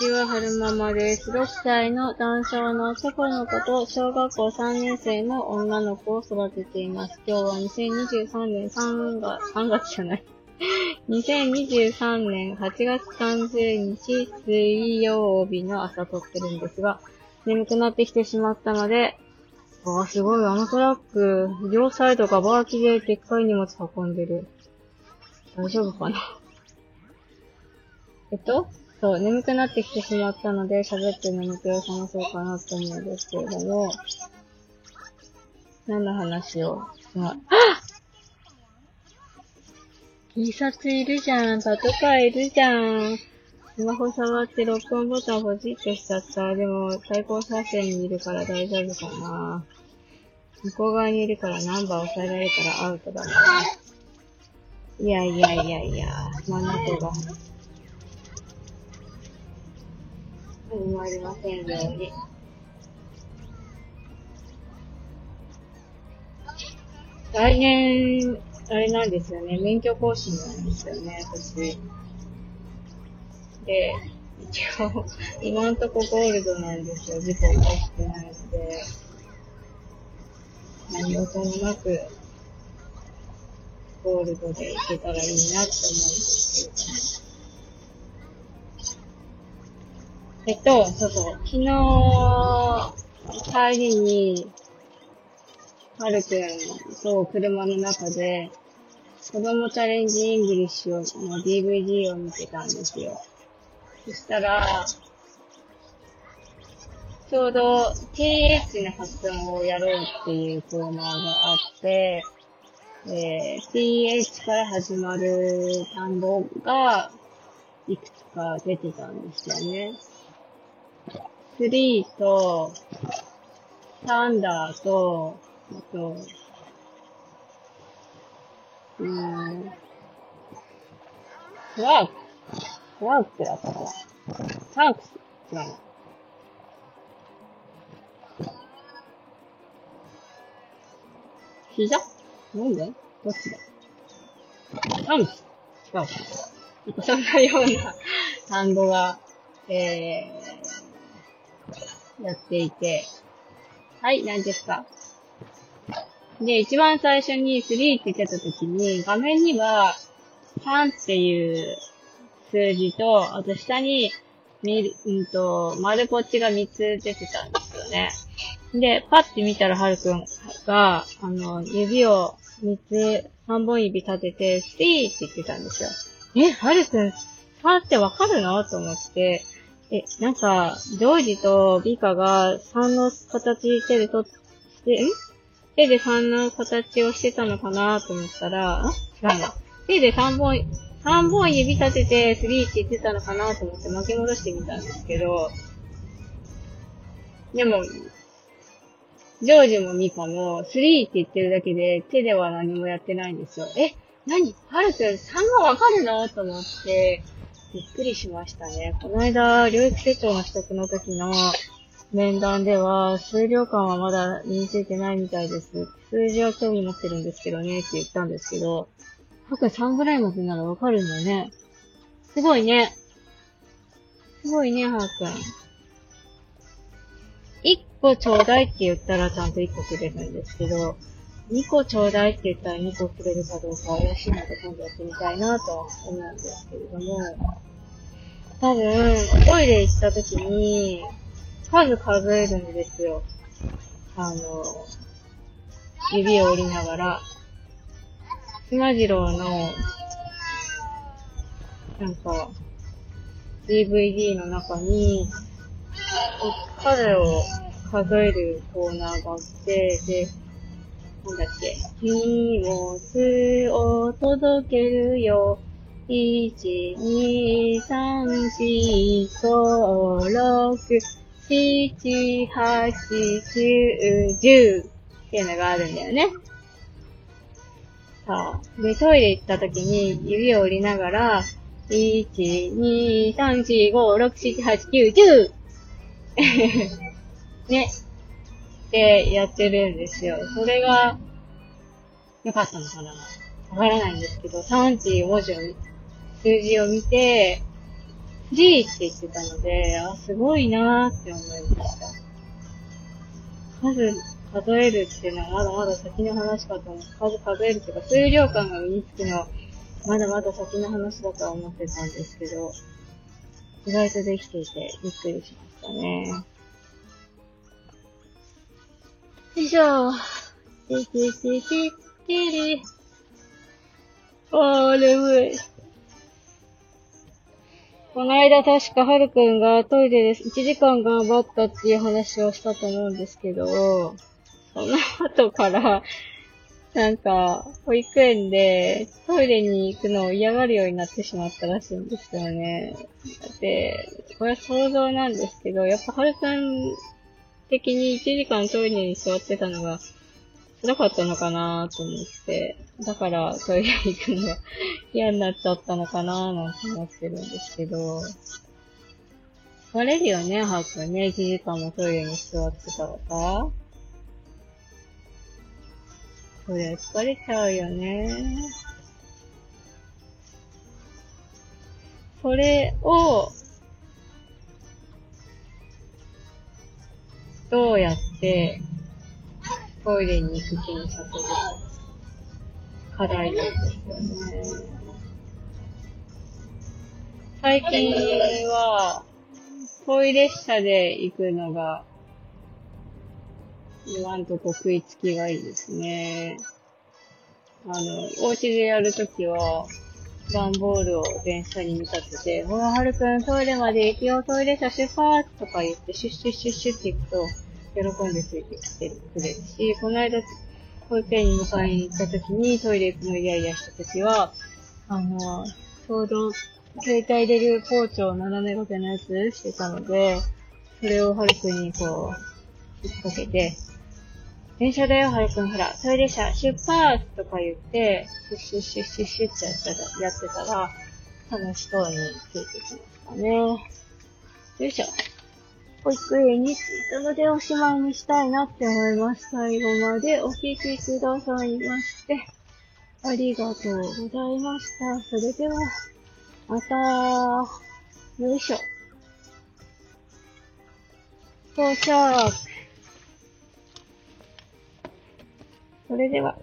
ちは、はるままです。6歳の男性の男の子と小学校3年生の女の子を育てています。今日は2023年3月、3月じゃない。2023年8月30日水曜日の朝撮ってるんですが、眠くなってきてしまったので、あーすごい、あのトラック、両サイドがバーキででっかい荷物運んでる。大丈夫かな？えっと？そう、眠くなってきてしまったので、喋って眠気を覚まそうかなと思うんですけれども、何の話を？ま、あ警察いるじゃん、パトカーいるじゃん。スマホ触って録音ボタンポチッとしちゃった。でも、対向車線にいるから大丈夫かな。向こう側にいるからナンバー押さえられたらアウトだな。いやいやいやいや、真ん中が。始まりませんように。来年、あれなんですよね、免許更新なんですよね、私。で、一応、今んとこゴールドなんですよ、事故起こしてないので、何事もなく、ゴールドでいけたらいいなって思うんですけども。えっと、そうそう、昨日、帰りに、はるくんと車の中で、子供チャレンジイングリッシュの DVD を見てたんですよ。そしたら、ちょうど TH の発音をやろうっていうコーナーがあって、えー TH から始まる単語がいくつか出てたんですよね。スリーと、サンダーと、あと、うーん、クラーク、クラークだったかな。サンクス、違うな。膝？なんで？どっちだ？サンクス、違うかな。なんかそんなような単語が、えー、やっていて、はい、何ですか？で、一番最初に3って言ってた時に、画面には3っていう数字と、あと下に、みる、うんと、丸ポッチが3つ出てたんですよね。で、パッて見たらはるくんが、あの、指を3つ、3本指立てて、スティーって言ってたんですよ。え、はるくん、3ってわかるの？と思って、え、なんか、ジョージとビカが3の形手でとって、ん手で3の形をしてたのかなと思ったら、ん違うな。手で3本、3本指立てて3って言ってたのかなと思って巻き戻してみたんですけど、でも、ジョージもミカも3って言ってるだけで手では何もやってないんですよ。え、何？ハルくん3がわかるの？と思って、びっくりしましたね。この間、領域手帳の取得の時の面談では、数量感はまだ身についてないみたいです。数字は興味持ってるんですけどね、って言ったんですけど、僕3ぐらいまでならわかるんだよね。すごいね。すごいね、ハーくん。1個ちょうだいって言ったらちゃんと1個くれるんですけど、2個ちょうだいって言ったら2個くれるかどうか怪しいので今度やってみたいなと思うんですけれども、多分、トイレ行った時に、数数えるんですよ。あの、指を折りながら、しまじろうの、なんか、DVD の中に、数を数えるコーナーがあって、で、なんだっけ、荷物を届けるよ。1、2、3、4、5、6、7、8、9、10っていうのがあるんだよね。さあ、で、トイレ行った時に指を折りながら、1、2、3、4、5、6、7、8、9、10! ね。ってやってるんですよ。それが、良かったのかなわからないんですけど、3っていう文字を、数字を見て、G って言ってたので、あ、すごいなーって思いました。数数えるっていうのはまだまだ先の話かと思う。数数えるっていうか、数量感が身につくのはまだまだ先の話だとは思ってたんですけど、意外とできていてびっくりしましたね。しょ。てててててれ。あー、眠い。この間確かはるくんがトイレで1時間頑張ったっていう話をしたと思うんですけど、その後からなんか、保育園でトイレに行くのを嫌がるようになってしまったらしいんですよね。で、これは想像なんですけど、やっぱはるくん的に1時間トイレに座ってたのが辛かったのかなと思って、だからトイレ行くのが 嫌になっちゃったのかななんて思ってるんですけど、疲れるよね、はるくんね。1時間もトイレに座ってたらさ。そりゃ疲れちゃうよね。それを、どうやってトイレに行く気にさせるか課題なんですよね。最近は、トイレ車で行くのが言わんとこ食いつきがいいですね。あの、お家でやるときは、段ボールを電車に見立てて、ほら、はるくんトイレまで行くよ、トイレ車出発とか言って、シュッシュッシュッシュって行くと、喜んでついてきてくれるし、この間、保育園に迎えに行ったときにトイレ行くのイヤイヤしたときは、あの、ちょうど、携帯入れるポーチを斜め掛けのやつしてたので、それをはるくんにこう、引っ掛けて、電車だよ、はるくん、ほら、トイレ車、出発とか言って、シュッシュッシュッシュッシュってやってたやってたら、楽しそうについてきましたね。よいしょ。保育園に着いたのでおしまいにしたいなって思います。最後までお聞きくださいまして、ありがとうございました。それでは、また、よいしょ。到着。それでは。